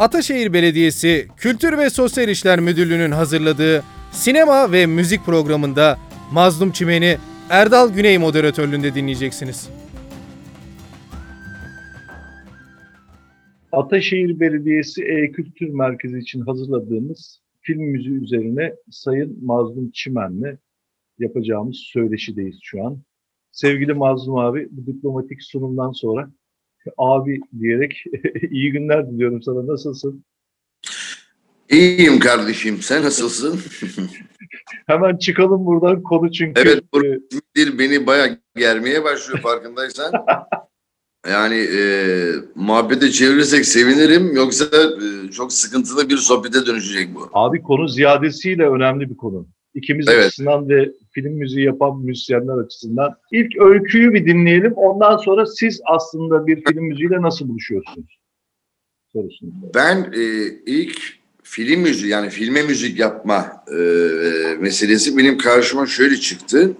Ataşehir Belediyesi Kültür ve Sosyal İşler Müdürlüğü'nün hazırladığı sinema ve müzik programında Mazlum Çimen'i Erdal Güney moderatörlüğünde dinleyeceksiniz. Ataşehir Belediyesi E-Kültür Merkezi için hazırladığımız film müziği üzerine Sayın Mazlum Çimen'le yapacağımız söyleşideyiz şu an. Sevgili Mazlum abi, bu diplomatik sunumdan sonra abi diyerek iyi günler diliyorum sana. Nasılsın? İyiyim kardeşim. Sen nasılsın? Hemen çıkalım buradan konu çünkü. Evet, e, dil beni bayağı germeye başlıyor farkındaysan. Yani e, muhabbete çevirirsek sevinirim. Yoksa e, çok sıkıntılı bir sohbete dönüşecek bu. abi konu ziyadesiyle önemli bir konu. İkimiz Evet. açısından ve film müziği yapan müzisyenler açısından. İlk öyküyü bir dinleyelim. Ondan sonra siz aslında bir film müziğiyle nasıl buluşuyorsunuz? Sorusunu. Ben e, ilk film müziği yani filme müzik yapma e, meselesi benim karşıma şöyle çıktı.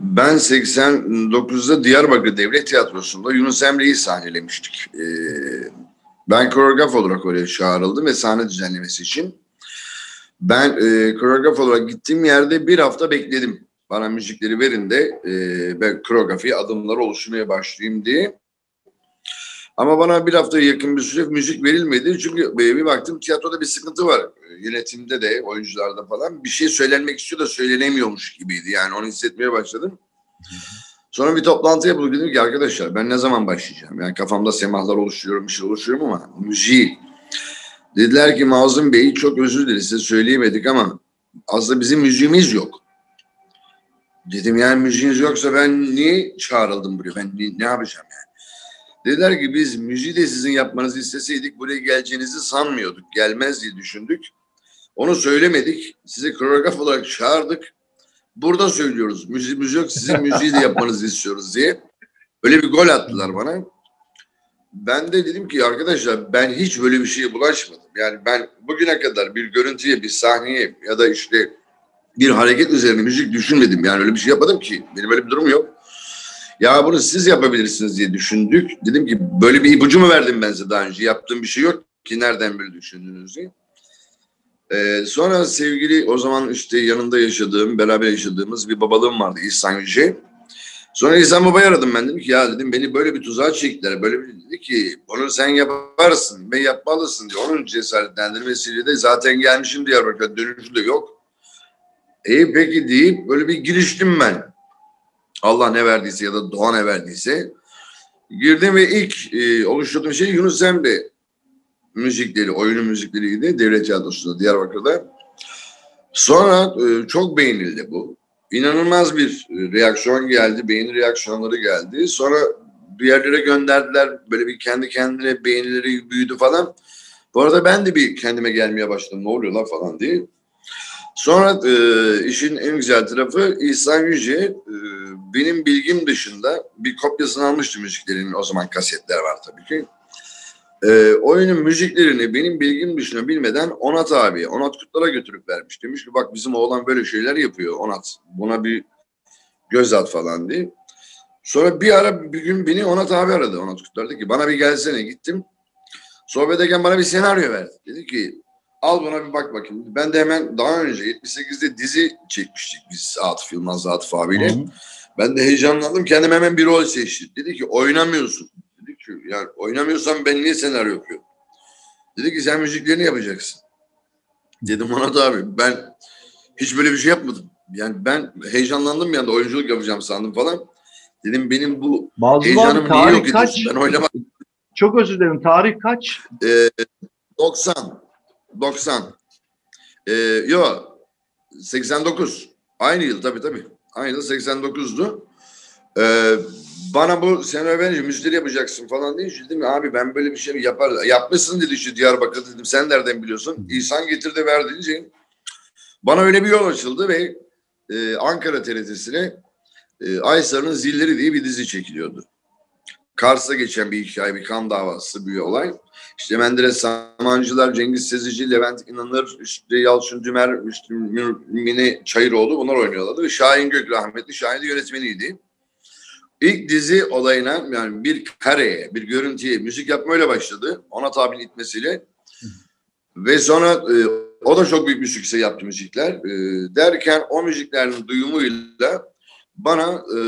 Ben 89'da Diyarbakır Devlet Tiyatrosu'nda Yunus Emre'yi sahnelemiştik. E, ben koreograf olarak oraya çağrıldım ve sahne düzenlemesi için. Ben e, koreograf olarak gittiğim yerde bir hafta bekledim. Bana müzikleri verin de e, ben koreografi adımları oluşturmaya başlayayım diye. Ama bana bir haftaya yakın bir süre müzik verilmedi. Çünkü e, bir baktım tiyatroda bir sıkıntı var. E, Yönetimde de, oyuncularda falan. Bir şey söylenmek istiyor da söylenemiyormuş gibiydi. Yani onu hissetmeye başladım. Sonra bir toplantı yapıldı. Dedim ki arkadaşlar ben ne zaman başlayacağım? Yani kafamda semahlar oluşturuyorum, bir şey oluşturuyorum ama müziği. Dediler ki Mazlum Bey çok özür dileriz size söyleyemedik ama aslında bizim müziğimiz yok. Dedim yani müziğiniz yoksa ben niye çağrıldım buraya? Ben ne, ne yapacağım yani? Dediler ki biz müziği de sizin yapmanızı isteseydik buraya geleceğinizi sanmıyorduk. Gelmez diye düşündük. Onu söylemedik. Sizi koreograf olarak çağırdık. Burada söylüyoruz. Müziğimiz yok. Sizin müziği de yapmanızı istiyoruz diye. Öyle bir gol attılar bana. Ben de dedim ki arkadaşlar ben hiç böyle bir şeye bulaşmadım. Yani ben bugüne kadar bir görüntüye, bir sahneye ya da işte bir hareket üzerine müzik düşünmedim. Yani öyle bir şey yapmadım ki. Benim öyle bir durum yok. Ya bunu siz yapabilirsiniz diye düşündük. Dedim ki böyle bir ipucu mu verdim ben size daha önce? Yaptığım bir şey yok ki nereden böyle düşündüğünüzü. Ee, sonra sevgili o zaman işte yanında yaşadığım, beraber yaşadığımız bir babalığım vardı İhsan Yüce. Sonra İhsan Baba'yı aradım ben dedim ki ya dedim beni böyle bir tuzağa çektiler. Böyle bir dedi ki bunu sen yaparsın ve yapmalısın diye. Onun cesaretlendirmesiyle de zaten gelmişim Diyarbakır'a dönüşü de yok. İyi peki deyip böyle bir giriştim ben. Allah ne verdiyse ya da doğa ne verdiyse. Girdim ve ilk e, oluşturduğum şey Yunus Emre müzikleri, oyunu müzikleriydi Devlet Tiyatrosu'nda Diyarbakır'da. Sonra e, çok beğenildi bu. İnanılmaz bir reaksiyon geldi, beğeni reaksiyonları geldi. Sonra bir yerlere gönderdiler, böyle bir kendi kendine beğenileri büyüdü falan. Bu arada ben de bir kendime gelmeye başladım, ne oluyor lan falan diye. Sonra e, işin en güzel tarafı İhsan Yüce e, benim bilgim dışında bir kopyasını almıştı müziklerin o zaman kasetler var tabii ki. E, oyunun müziklerini benim bilgim dışında bilmeden Onat abi, Onat Kutlar'a götürüp vermiş. Demiş ki bak bizim oğlan böyle şeyler yapıyor Onat. Buna bir göz at falan diye. Sonra bir ara bir gün beni Onat abi aradı. Onat Kutlar dedi ki bana bir gelsene gittim. Sohbet ederken bana bir senaryo verdi. Dedi ki Al buna bir bak bakayım. Ben de hemen daha önce 78'de dizi çekmiştik biz Atıf Yılmaz Atıf abiyle. Hı. Ben de heyecanlandım. Kendim hemen bir rol seçtim. Dedi ki oynamıyorsun. Yani oynamıyorsan ben niye senaryo yapıyorum? Dedi ki sen müziklerini yapacaksın. Dedim ona da abi ben hiç böyle bir şey yapmadım. Yani ben heyecanlandım bir anda oyunculuk yapacağım sandım falan. Dedim benim bu abi heyecanım niye yok kaç? Ben oynamak Çok özür dilerim. Tarih kaç? Ee, 90. 90. Ee, yo 89. Aynı yıl tabii tabii. Aynı yıl 89'du. Ee, bana bu senaryo verince müzikleri yapacaksın falan deyince dedim abi ben böyle bir şey yapar yapmışsın dedi işte Diyarbakır dedim sen nereden biliyorsun? İhsan getirdi ver bana öyle bir yol açıldı ve e, Ankara TRT'sine e, Aysar'ın Zilleri diye bir dizi çekiliyordu. Kars'ta geçen bir hikaye, bir kan davası bir olay. İşte Menderes Samancılar, Cengiz Sezici, Levent İnanır, işte Yalçın Dümer, işte Mine Çayıroğlu bunlar oynuyorlardı. Ve Şahin Gök rahmetli, Şahin de yönetmeniydi. İlk dizi olayına yani bir kareye, bir görüntüye müzik yapma öyle başladı. Ona tabin itmesiyle. Ve sonra e, o da çok büyük bir sükse yaptı müzikler. E, derken o müziklerin duyumuyla bana e,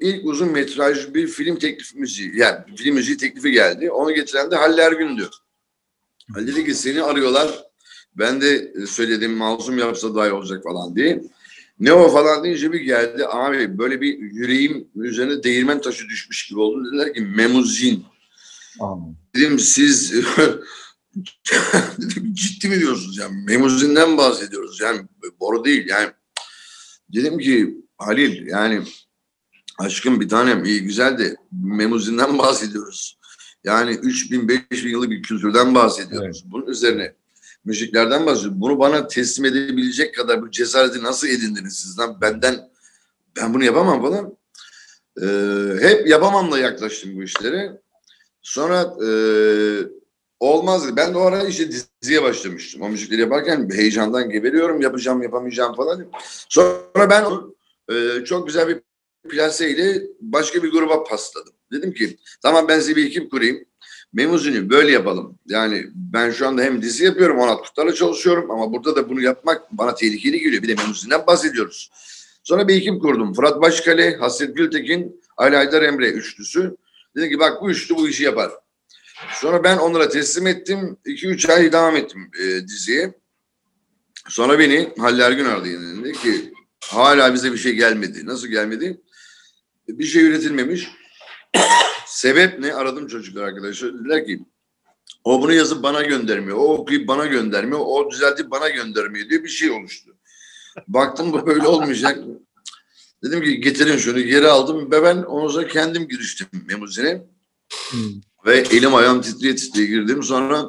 ilk uzun metraj bir film teklif müziği, yani film müziği teklifi geldi. Onu getiren de Halil Ergün'dü. Halil dedi ki seni arıyorlar. Ben de söyledim mazlum yapsa daha iyi olacak falan diye. Ne o falan deyince bir geldi. Abi böyle bir yüreğim üzerine değirmen taşı düşmüş gibi oldu. Dediler ki memuzin. Anladım. Dedim siz dedim, ciddi mi diyorsunuz yani memuzinden bahsediyoruz yani boru değil yani dedim ki Halil yani aşkım bir tanem iyi güzel de memuzinden bahsediyoruz. Yani 3000 5000 yıllık bir kültürden bahsediyoruz. Bunun üzerine müziklerden bahsediyoruz. Bunu bana teslim edebilecek kadar bu cesareti nasıl edindiniz sizden? Benden ben bunu yapamam falan. Ee, hep yapamamla yaklaştım bu işlere. Sonra e, olmaz. Ben de o ara işte diziye başlamıştım. O müzikleri yaparken heyecandan geberiyorum. Yapacağım, yapamayacağım falan. Sonra ben e, çok güzel bir plaseyle başka bir gruba pasladım. Dedim ki tamam ben size bir ekip kurayım. Memuzini böyle yapalım. Yani ben şu anda hem dizi yapıyorum, Onat Kurtar'la çalışıyorum ama burada da bunu yapmak bana tehlikeli geliyor. Bir de Memuzi'nden bahsediyoruz. Sonra bir ekip kurdum. Fırat Başkale, Hasret Gültekin, Ali Haydar Emre üçlüsü. Dedim ki bak bu üçlü bu işi yapar. Sonra ben onlara teslim ettim. 2-3 ay devam ettim e, diziye. Sonra beni Halil Ergün aradı yine. Dedi ki hala bize bir şey gelmedi. Nasıl gelmedi? Bir şey üretilmemiş. Sebep ne? Aradım çocuklar arkadaşlar. Dediler ki o bunu yazıp bana göndermiyor. O okuyup bana göndermiyor. O düzeltip bana göndermiyor diye bir şey oluştu. Baktım bu böyle olmayacak. Dedim ki getirin şunu geri aldım ve ben sonra kendim giriştim memuzine. Hmm. Ve elim ayağım titriye titriye girdim. Sonra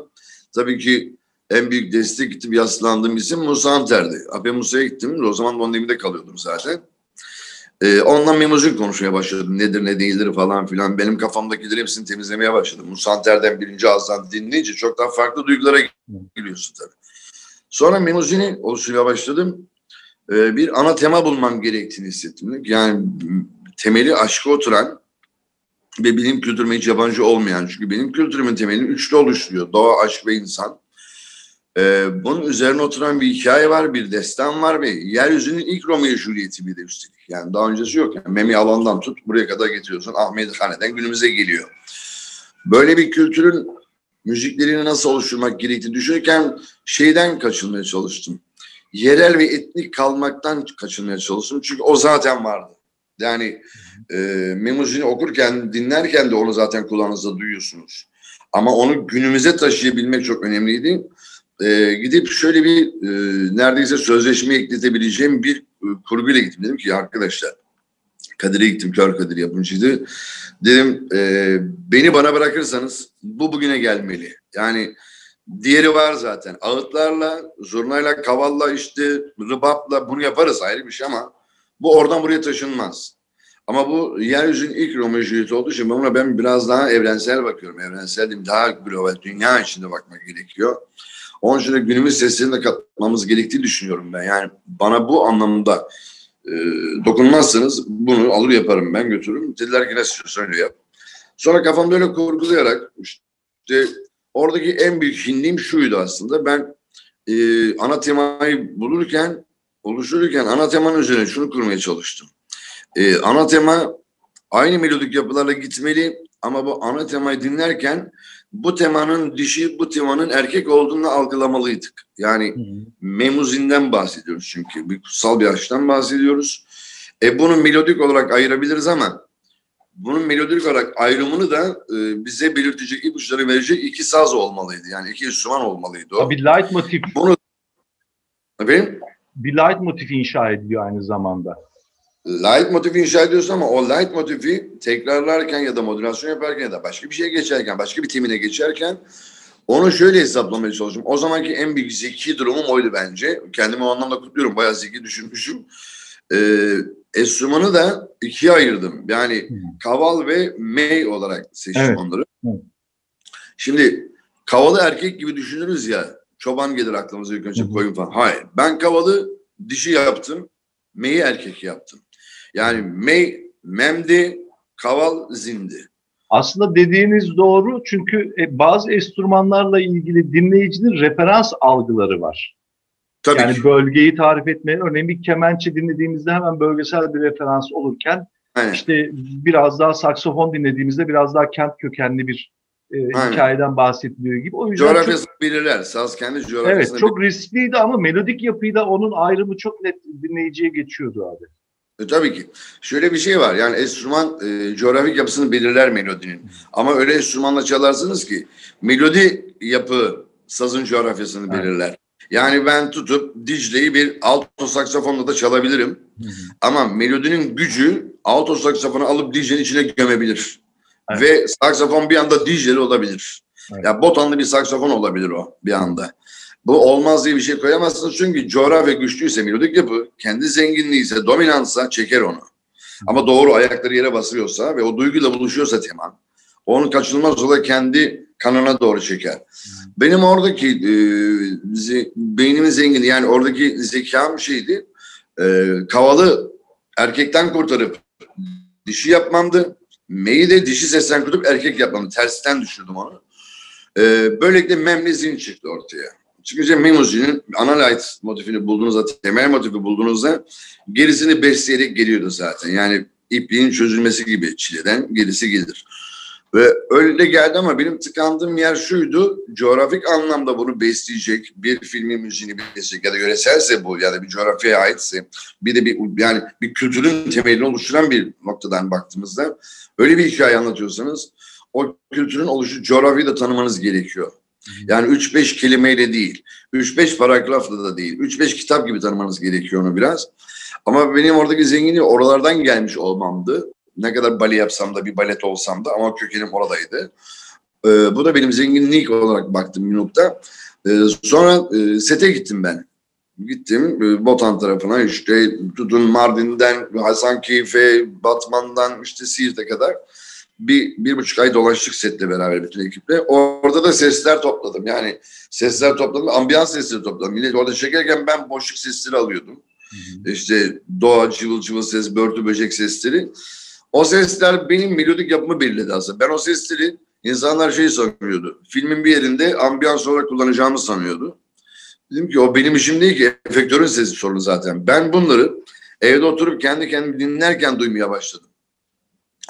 tabii ki en büyük destek gittim yaslandığım isim Musa Anter'di. Ape Musa'ya gittim. O zaman Bondim'de kalıyordum zaten. Ee, ondan memuzin konuşmaya başladım. Nedir ne değildir falan filan. Benim kafamdakileri hepsini temizlemeye başladım. Musa Anter'den birinci ağızdan dinleyince çok daha farklı duygulara giriyorsun tabii. Sonra memuzini oluşturmaya başladım. Ee, bir ana tema bulmam gerektiğini hissettim. Yani temeli aşka oturan ve benim kültürüme hiç yabancı olmayan çünkü benim kültürümün temelini üçlü oluşturuyor. Doğa, aşk ve insan. Ee, bunun üzerine oturan bir hikaye var, bir destan var ve yeryüzünün ilk Romeo Juliet'i bir de üstelik. Yani daha öncesi yok. Yani Memi Alan'dan tut buraya kadar getiriyorsun. Ahmet Hane'den günümüze geliyor. Böyle bir kültürün müziklerini nasıl oluşturmak gerektiğini düşünürken şeyden kaçınmaya çalıştım. Yerel ve etnik kalmaktan kaçınmaya çalıştım. Çünkü o zaten vardı. Yani e, Memuzini okurken, dinlerken de onu zaten kulağınızda duyuyorsunuz. Ama onu günümüze taşıyabilmek çok önemliydi. E, gidip şöyle bir e, neredeyse sözleşme ekletebileceğim bir e, kurguyla gittim. Dedim ki arkadaşlar, Kadir'e gittim, Kör Kadir yapımcıydı. Dedim e, beni bana bırakırsanız bu bugüne gelmeli. Yani diğeri var zaten. Ağıtlarla, zurnayla, kavalla işte rıbapla bunu yaparız ayrı bir şey ama bu oradan buraya taşınmaz. Ama bu yeryüzünün ilk Romeo Juliet olduğu için ben ben biraz daha evrensel bakıyorum. Evrensel değil, daha global, dünya içinde bakmak gerekiyor. Onun için de günümüz seslerini de katmamız gerektiği düşünüyorum ben. Yani bana bu anlamda e, dokunmazsanız bunu alır yaparım ben götürürüm. Dediler ki ne istiyorsan öyle yap. Sonra kafamda öyle kurgulayarak işte oradaki en büyük hinliğim şuydu aslında. Ben e, ana temayı bulurken oluştururken ana temanın üzerine şunu kurmaya çalıştım. Ee, ana tema aynı melodik yapılarla gitmeli ama bu ana temayı dinlerken bu temanın dişi, bu temanın erkek olduğunu algılamalıydık. Yani memuzinden bahsediyoruz çünkü. Bir kutsal bir aşktan bahsediyoruz. E bunu melodik olarak ayırabiliriz ama bunun melodik olarak ayrımını da e, bize belirtecek ipuçları verecek iki saz olmalıydı. Yani iki enstrüman olmalıydı o. Bir light motif, Bunu Efendim? bir light motif inşa ediliyor aynı zamanda. Light motifi inşa ediyorsun ama o light motifi tekrarlarken ya da modülasyon yaparken ya da başka bir şeye geçerken, başka bir temine geçerken onu şöyle hesaplamaya çalıştım. O zamanki en büyük zeki durumum oydu bence. Kendimi o anlamda kutluyorum. Bayağı zeki düşünmüşüm. Ee, enstrümanı da ikiye ayırdım. Yani kaval ve mey olarak seçtim Evet. onları. Evet. Şimdi kavalı erkek gibi düşünürüz ya. Çoban gelir aklımıza ilk önce koyun falan. Hayır. Ben kavalı dişi yaptım. Meyi erkek yaptım. Yani mey memdi, kaval zindi. Aslında dediğiniz doğru çünkü e, bazı enstrümanlarla ilgili dinleyicinin referans algıları var. Tabii yani ki. bölgeyi tarif örneğin bir kemençe dinlediğimizde hemen bölgesel bir referans olurken Aynen. işte biraz daha saksofon dinlediğimizde biraz daha kent kökenli bir e, Aynen. hikayeden bahsediliyor gibi. O yüzden çok, Coğrafyasını bilirler. Saz kendi coğrafyasını evet çok riskliydi ama melodik yapıyı da onun ayrımı çok net dinleyiciye geçiyordu abi. E, tabii ki. Şöyle bir şey var. Yani enstrüman e, coğrafik yapısını belirler melodinin. Ama öyle enstrümanla çalarsınız ki melodi yapı sazın coğrafyasını Evet. belirler. Yani ben tutup Dicle'yi bir alto saksafonla da çalabilirim. Ama melodinin gücü alto saksafonu alıp Dicle'nin içine gömebilir. Evet. Ve saksafon bir anda Dicle'li olabilir. Evet. Ya botanlı bir saksafon olabilir o bir anda. Bu olmaz diye bir şey koyamazsınız çünkü coğrafya güçlüyse melodik yapı, kendi zenginliğiyse, dominansa çeker onu. Ama doğru ayakları yere basıyorsa ve o duyguyla buluşuyorsa teman, onun kaçınılmaz olarak kendi kanına doğru çeker. Benim oradaki e, ze- beynimin zengini yani oradaki zekam şeydi, e, kavalı erkekten kurtarıp dişi yapmamdı. Meyi de dişi sesten kurtarıp erkek yapmamdı. Tersten düşürdüm onu. E, böylelikle memlezin çıktı ortaya. Çıkınca Mimouzin'in analite motifini bulduğunuzda, temel motifi bulduğunuzda gerisini besleyerek geliyordu zaten. Yani ipliğin çözülmesi gibi çileden gerisi gelir. Ve öyle de geldi ama benim tıkandığım yer şuydu. Coğrafik anlamda bunu besleyecek bir filmin müziğini besleyecek ya da yöreselse bu ya da bir coğrafyaya aitse bir de bir yani bir kültürün temelini oluşturan bir noktadan baktığımızda öyle bir hikaye anlatıyorsanız o kültürün oluşu coğrafyayı da tanımanız gerekiyor. Yani 3-5 kelimeyle değil, 3-5 paragrafla da değil, 3-5 kitap gibi tanımanız gerekiyor onu biraz. Ama benim oradaki zenginliği oralardan gelmiş olmamdı. Ne kadar bale yapsam da bir balet olsam da ama kökenim oradaydı. Ee, bu da benim zenginlik olarak baktığım bir nokta. Ee, sonra e, sete gittim ben. Gittim e, Botan tarafına işte tutun Mardin'den Hasankeyf'e, Batman'dan işte Siirt'e kadar bir, bir buçuk ay dolaştık setle beraber bütün ekiple. Orada da sesler topladım. Yani sesler topladım, ambiyans sesleri topladım. Millet orada çekerken ben boşluk sesleri alıyordum. İşte doğa, cıvıl cıvıl ses, börtü böcek sesleri. O sesler benim melodik yapımı belirledi aslında. Ben o sesleri insanlar şey sanıyordu. Filmin bir yerinde ambiyans olarak kullanacağımı sanıyordu. Dedim ki o benim işim değil ki. Efektörün sesi sorunu zaten. Ben bunları evde oturup kendi kendimi dinlerken duymaya başladım.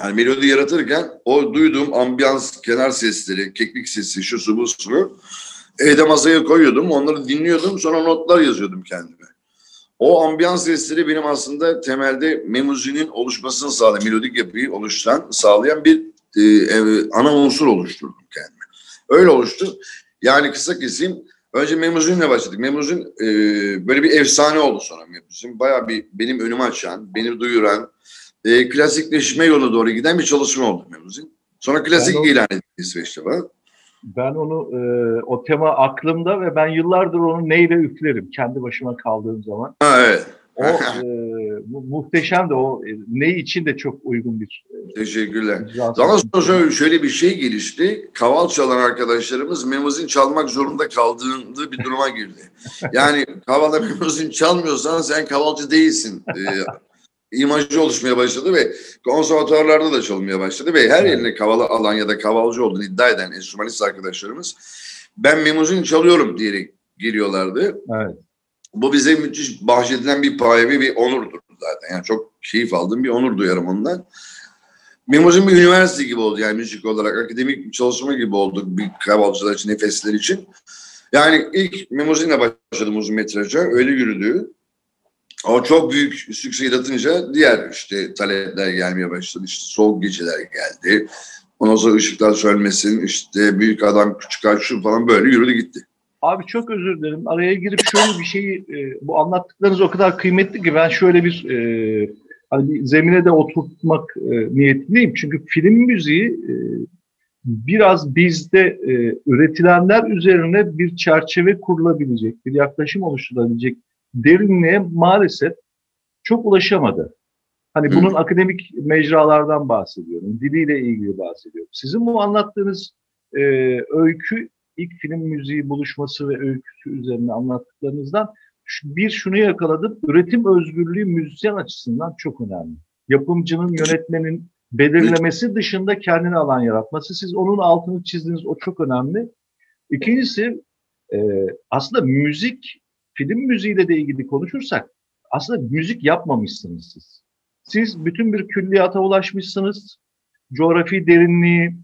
Yani melodi yaratırken o duyduğum ambiyans kenar sesleri, keklik sesi, şu su bu su evde masaya koyuyordum. Onları dinliyordum. Sonra notlar yazıyordum kendime. O ambiyans sesleri benim aslında temelde memuzinin oluşmasını sağlayan, melodik yapıyı oluşturan, sağlayan bir e, e, ana unsur oluşturdum kendime. Öyle oluştu. Yani kısa keseyim. Önce Memuzin'le başladık. Memuzin e, böyle bir efsane oldu sonra Memuzin. Bayağı bir benim önümü açan, beni duyuran, e, klasikleşme yoluna doğru giden bir çalışma oldu Memuzin. Sonra klasik Ben ilan edildi İsveç'te falan. Ben onu e, o tema aklımda ve ben yıllardır onu neyle üflerim kendi başıma kaldığım zaman. Ha, evet. O e, mu- muhteşem de o e, ne için de çok uygun bir Teşekkürler. icra Daha sonra şöyle, bir şey gelişti. Kaval çalan arkadaşlarımız memuzin çalmak zorunda kaldığında bir duruma girdi. Yani kavalda memuzin çalmıyorsan sen kavalcı değilsin. Ee, imajı oluşmaya başladı ve konservatuarlarda da çalınmaya başladı ve her eline kavala alan ya da kavalcı olduğunu iddia eden enstrümanist arkadaşlarımız ben memuzin çalıyorum diyerek geliyorlardı. Evet. Bu bize müthiş bahşedilen bir payevi bir onurdur zaten. Yani çok keyif aldığım bir onur duyarım ondan. Mimozin bir üniversite gibi oldu yani müzik olarak. Akademik bir çalışma gibi oldu bir kavalcılar için, nefesler için. Yani ilk Mimozin'le başladım uzun metraja. Öyle yürüdü. O çok büyük sükse yaratınca diğer işte talepler gelmeye başladı. İşte soğuk geceler geldi. Ondan sonra ışıklar sönmesin, işte büyük adam, küçük ağaç şu falan böyle yürüdü gitti. Abi çok özür dilerim. Araya girip şöyle bir şeyi e, bu anlattıklarınız o kadar kıymetli ki ben şöyle bir e, hani zemine de oturtmak e, niyetindeyim. Çünkü film müziği e, biraz bizde e, üretilenler üzerine bir çerçeve kurulabilecek, bir yaklaşım oluşturulabilecek derinliğe maalesef çok ulaşamadı. Hani Hı. bunun akademik mecralardan bahsediyorum, diliyle ilgili bahsediyorum. Sizin bu anlattığınız e, öykü ilk film müziği buluşması ve öyküsü üzerine anlattıklarınızdan bir şunu yakaladım. Üretim özgürlüğü müzisyen açısından çok önemli. Yapımcının, yönetmenin belirlemesi dışında kendine alan yaratması. Siz onun altını çizdiniz. O çok önemli. İkincisi e, aslında müzik, film müziğiyle de ilgili konuşursak aslında müzik yapmamışsınız siz. Siz bütün bir külliyata ulaşmışsınız. Coğrafi derinliği,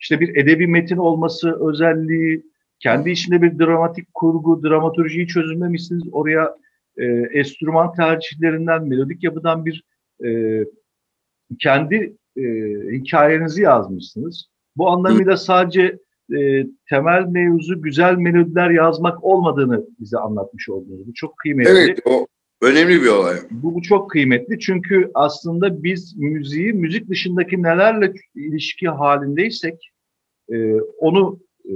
işte bir edebi metin olması özelliği, kendi içinde bir dramatik kurgu, dramaturjiyi çözümlemişsiniz. Oraya e, enstrüman tercihlerinden, melodik yapıdan bir e, kendi e, hikayenizi yazmışsınız. Bu anlamıyla sadece e, temel mevzu güzel melodiler yazmak olmadığını bize anlatmış oldunuz. Bu çok kıymetli. Evet, o önemli bir olay. Bu, bu çok kıymetli çünkü aslında biz müziği müzik dışındaki nelerle ilişki halindeysek e, onu e,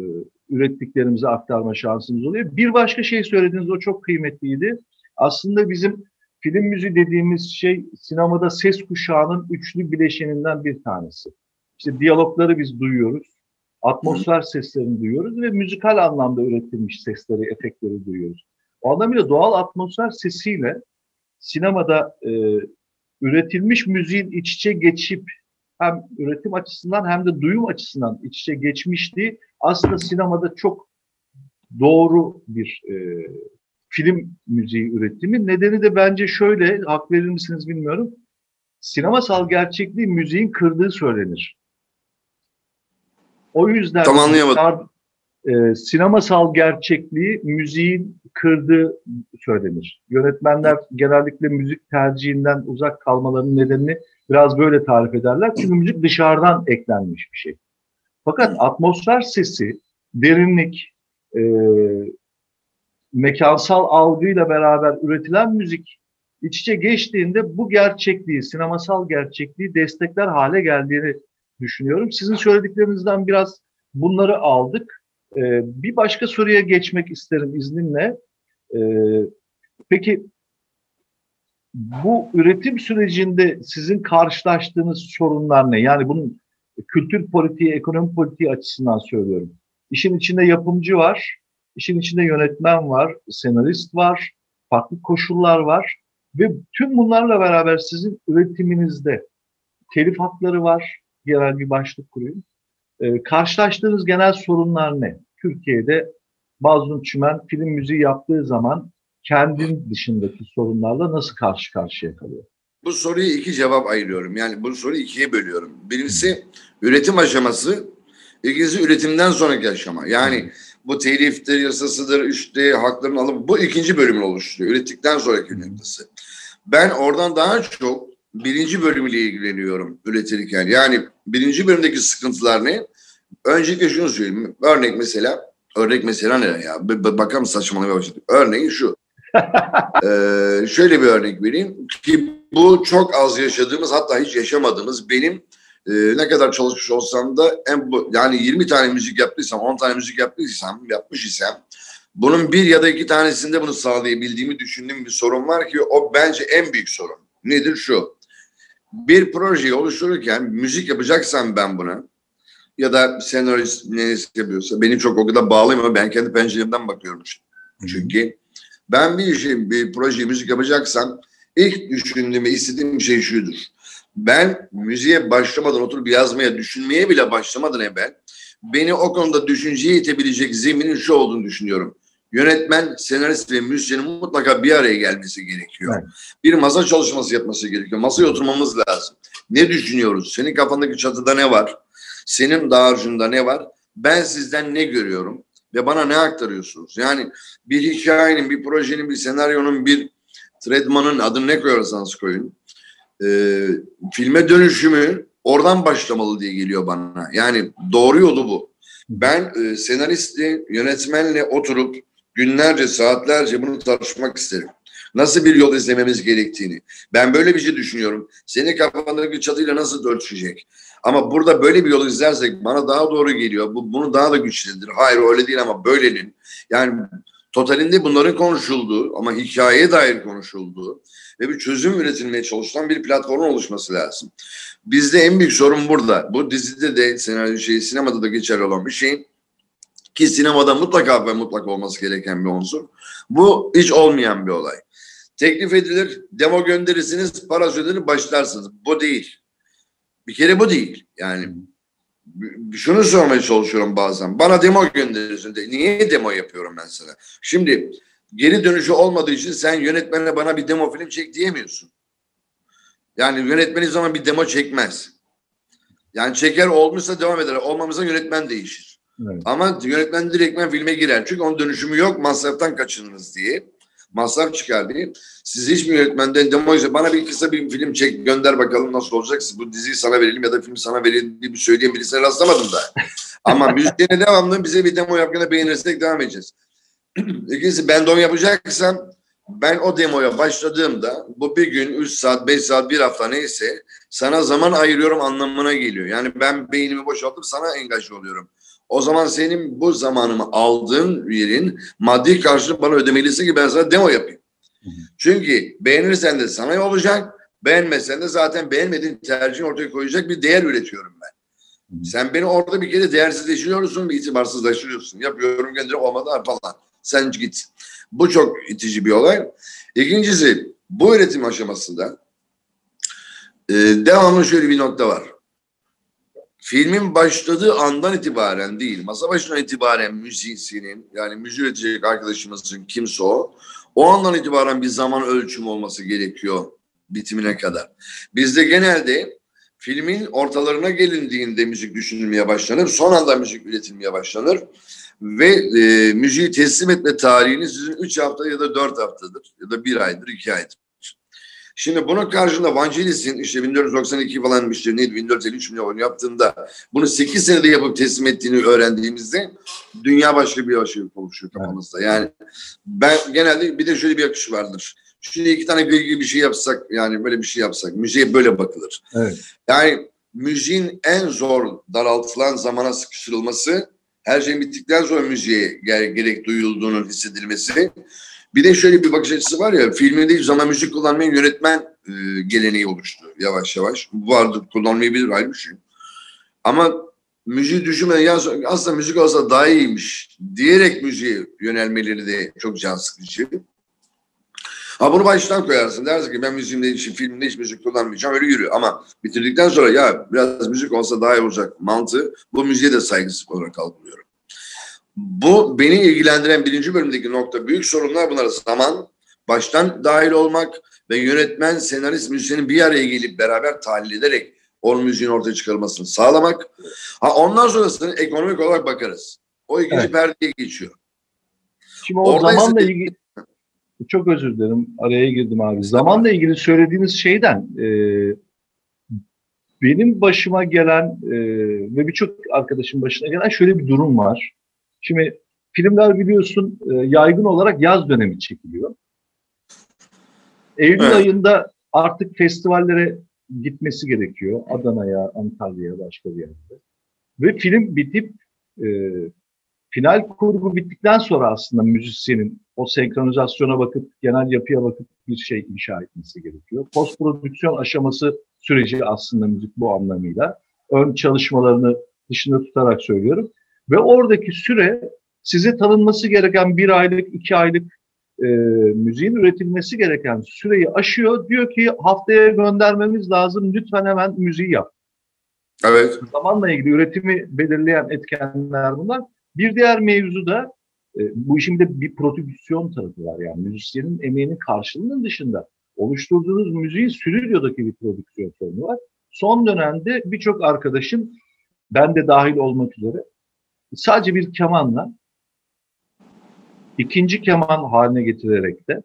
ürettiklerimizi aktarma şansımız oluyor. Bir başka şey söylediğiniz o çok kıymetliydi. Aslında bizim film müziği dediğimiz şey sinemada ses kuşağının üçlü bileşeninden bir tanesi. İşte diyalogları biz duyuyoruz, atmosfer seslerini duyuyoruz ve müzikal anlamda üretilmiş sesleri, efektleri duyuyoruz. O anlamıyla doğal atmosfer sesiyle sinemada e, üretilmiş müziğin iç içe geçip hem üretim açısından hem de duyum açısından iç içe geçmişti. Aslında sinemada çok doğru bir e, film müziği üretimi. Nedeni de bence şöyle, hak verir misiniz bilmiyorum. Sinemasal gerçekliği müziğin kırdığı söylenir. O yüzden Tam anlayamadım. E, sinemasal gerçekliği müziğin kırdığı söylenir. Yönetmenler genellikle müzik tercihinden uzak kalmalarının nedenini biraz böyle tarif ederler. Çünkü müzik dışarıdan eklenmiş bir şey. Fakat atmosfer sesi, derinlik, e, mekansal algıyla beraber üretilen müzik iç içe geçtiğinde bu gerçekliği, sinemasal gerçekliği destekler hale geldiğini düşünüyorum. Sizin söylediklerinizden biraz bunları aldık. Ee, bir başka soruya geçmek isterim izninle. Ee, peki bu üretim sürecinde sizin karşılaştığınız sorunlar ne? Yani bunun kültür politiği, ekonomi politiği açısından söylüyorum. İşin içinde yapımcı var, işin içinde yönetmen var, senarist var, farklı koşullar var ve tüm bunlarla beraber sizin üretiminizde telif hakları var, genel bir başlık kurayım. Ee, karşılaştığınız genel sorunlar ne? Türkiye'de Mazlum Çimen film müziği yaptığı zaman kendin dışındaki sorunlarla nasıl karşı karşıya kalıyor? Bu soruyu iki cevap ayırıyorum. Yani bu soruyu ikiye bölüyorum. Birincisi üretim aşaması, ikincisi üretimden sonraki aşama. Yani bu teliftir, yasasıdır, işte hakların alımı. Bu ikinci bölümünü oluşturuyor. Ürettikten sonraki noktası. Ben oradan daha çok birinci bölümüyle ilgileniyorum üretirken. Yani birinci bölümdeki sıkıntılar ne? Öncelikle şunu söyleyeyim. Örnek mesela, örnek mesela ne ya? Bakalım saçmalamaya başladık. Örneğin şu. ee, şöyle bir örnek vereyim ki bu çok az yaşadığımız hatta hiç yaşamadığımız benim e, ne kadar çalışmış olsam da en bu, yani 20 tane müzik yaptıysam 10 tane müzik yaptıysam yapmış isem bunun bir ya da iki tanesinde bunu sağlayabildiğimi düşündüğüm bir sorun var ki o bence en büyük sorun. Nedir şu? Bir projeyi oluştururken müzik yapacaksam ben buna ya da senarist ne yapıyorsa beni çok o kadar bağlayayım ama ben kendi penceremden bakıyorum. Çünkü ben bir şey, bir proje müzik yapacaksam ilk düşündüğüm ve istediğim şey şudur. Ben müziğe başlamadan oturup yazmaya, düşünmeye bile başlamadan evvel beni o konuda düşünceye itebilecek zeminin şu olduğunu düşünüyorum. Yönetmen, senarist ve müzisyenin mutlaka bir araya gelmesi gerekiyor. Evet. Bir masa çalışması yapması gerekiyor. Masaya oturmamız lazım. Ne düşünüyoruz? Senin kafandaki çatıda ne var? Senin dağarcığında ne var? Ben sizden ne görüyorum? Ve bana ne aktarıyorsunuz? Yani bir hikayenin, bir projenin, bir senaryonun, bir tredmanın adını ne koyarsanız koyun. E, filme dönüşümü oradan başlamalı diye geliyor bana. Yani doğru yolu bu. Ben e, senaristi, yönetmenle oturup günlerce, saatlerce bunu tartışmak isterim. Nasıl bir yol izlememiz gerektiğini. Ben böyle bir şey düşünüyorum. Senin kafandaki çatıyla nasıl örtüşecek? Ama burada böyle bir yol izlersek bana daha doğru geliyor. Bu bunu daha da güçlendirir. Hayır öyle değil ama böylenin. Yani totalinde bunların konuşulduğu ama hikayeye dair konuşulduğu ve bir çözüm üretilmeye çalışılan bir platformun oluşması lazım. Bizde en büyük sorun burada. Bu dizide de senaryo şey sinemada da geçerli olan bir şey ki sinemada mutlaka ve mutlaka olması gereken bir unsur. Bu hiç olmayan bir olay. Teklif edilir, demo gönderirsiniz, para ödenir, başlarsınız. Bu değil. Bir kere bu değil. Yani şunu sormaya çalışıyorum bazen. Bana demo gönderiyorsun. De. Niye demo yapıyorum ben sana? Şimdi geri dönüşü olmadığı için sen yönetmene bana bir demo film çek diyemiyorsun. Yani yönetmeni zaman bir demo çekmez. Yani çeker olmuşsa devam eder. Olmamışsa yönetmen değişir. Evet. Ama yönetmen direktmen filme girer. Çünkü onun dönüşümü yok. Masraftan kaçınırız diye. Masraf çıkar diye. Siz hiçbir yönetmenden demo ise bana bir kısa bir film çek gönder bakalım nasıl olacak. Bu diziyi sana verelim ya da filmi sana verelim diye bir söyleyen birisine rastlamadım da. Ama müziğine devamlı bize bir demo gene beğenirsek devam edeceğiz. İkincisi ben dom yapacaksam ben o demoya başladığımda bu bir gün 3 saat 5 saat bir hafta neyse sana zaman ayırıyorum anlamına geliyor. Yani ben beynimi boşaltıp sana engaj oluyorum. O zaman senin bu zamanımı aldığın yerin maddi karşılık bana ödemelisin ki ben sana demo yapayım. Çünkü beğenirsen de sana olacak, beğenmezsen de zaten beğenmediğin tercihini ortaya koyacak bir değer üretiyorum ben. Sen beni orada bir kere değersizleştiriyorsun ve itibarsızlaştırıyorsun. Yapıyorum gönderiyorum olmadı falan. Sen git. Bu çok itici bir olay. İkincisi bu üretim aşamasında e, devamlı şöyle bir nokta var. Filmin başladığı andan itibaren değil, masa başından itibaren müziğinin yani müzik üretecek arkadaşımızın kimse o, o andan itibaren bir zaman ölçümü olması gerekiyor bitimine kadar. Bizde genelde filmin ortalarına gelindiğinde müzik düşünülmeye başlanır, son anda müzik üretilmeye başlanır ve e, müziği teslim etme tarihiniz sizin 3 hafta ya da 4 haftadır ya da 1 aydır, 2 aydır. Şimdi bunun karşında Vangelis'in işte 1492 falan işte neydi 1453 milyon yaptığında bunu 8 senede yapıp teslim ettiğini öğrendiğimizde dünya başka bir aşırı oluşuyor kafamızda. Yani ben genelde bir de şöyle bir akış vardır. Şimdi iki tane bilgi bir şey yapsak yani böyle bir şey yapsak müziğe böyle bakılır. Evet. Yani müziğin en zor daraltılan zamana sıkıştırılması her şeyin bittikten sonra müziğe ger- gerek duyulduğunun hissedilmesi. Bir de şöyle bir bakış açısı var ya filmde hiç zaman müzik kullanmayan yönetmen e, geleneği oluştu yavaş yavaş. Bu vardı kullanmayabilir ayrı bir şey. Ama müziği düşünmeden ya aslında müzik olsa daha iyiymiş diyerek müziğe yönelmeleri de çok can sıkıcı. Ha bunu baştan koyarsın. Dersin ki ben müziğimde hiç, filmde hiç müzik kullanmayacağım. Öyle yürü. Ama bitirdikten sonra ya biraz müzik olsa daha iyi olacak mantığı bu müziğe de saygısızlık olarak algılıyorum. Bu beni ilgilendiren birinci bölümdeki nokta büyük sorunlar bunlar. Zaman, baştan dahil olmak ve yönetmen, senarist, müzisyenin bir araya gelip beraber tahlil ederek o müziğin ortaya çıkarılmasını sağlamak. Ha ondan sonrasını ekonomik olarak bakarız. O ikinci Evet. perdeye geçiyor. Şimdi o Orada zamanla ise- ilgili çok özür dilerim araya girdim abi. Zamanla ilgili söylediğiniz şeyden e, benim başıma gelen e, ve birçok arkadaşın başına gelen şöyle bir durum var. Şimdi filmler biliyorsun e, yaygın olarak yaz dönemi çekiliyor. Eylül Evet. ayında artık festivallere gitmesi gerekiyor. Adana'ya, Antalya'ya, başka bir yerde. Ve film bitip e, final kurgu bittikten sonra aslında müzisyenin o senkronizasyona bakıp, genel yapıya bakıp bir şey inşa etmesi gerekiyor. Post prodüksiyon aşaması süreci aslında müzik bu anlamıyla. Ön çalışmalarını dışında tutarak söylüyorum. Ve oradaki süre size tanınması gereken bir aylık, iki aylık e, müziğin üretilmesi gereken süreyi aşıyor. Diyor ki haftaya göndermemiz lazım. Lütfen hemen müziği yap. Evet. Zamanla ilgili üretimi belirleyen etkenler bunlar. Bir diğer mevzu da e, bu işin bir de bir prodüksiyon tarafı var. Yani müzisyenin emeğinin karşılığının dışında oluşturduğunuz müziğin stüdyodaki bir prodüksiyon sorunu var. Son dönemde birçok arkadaşım ben de dahil olmak üzere sadece bir kemanla ikinci keman haline getirerek de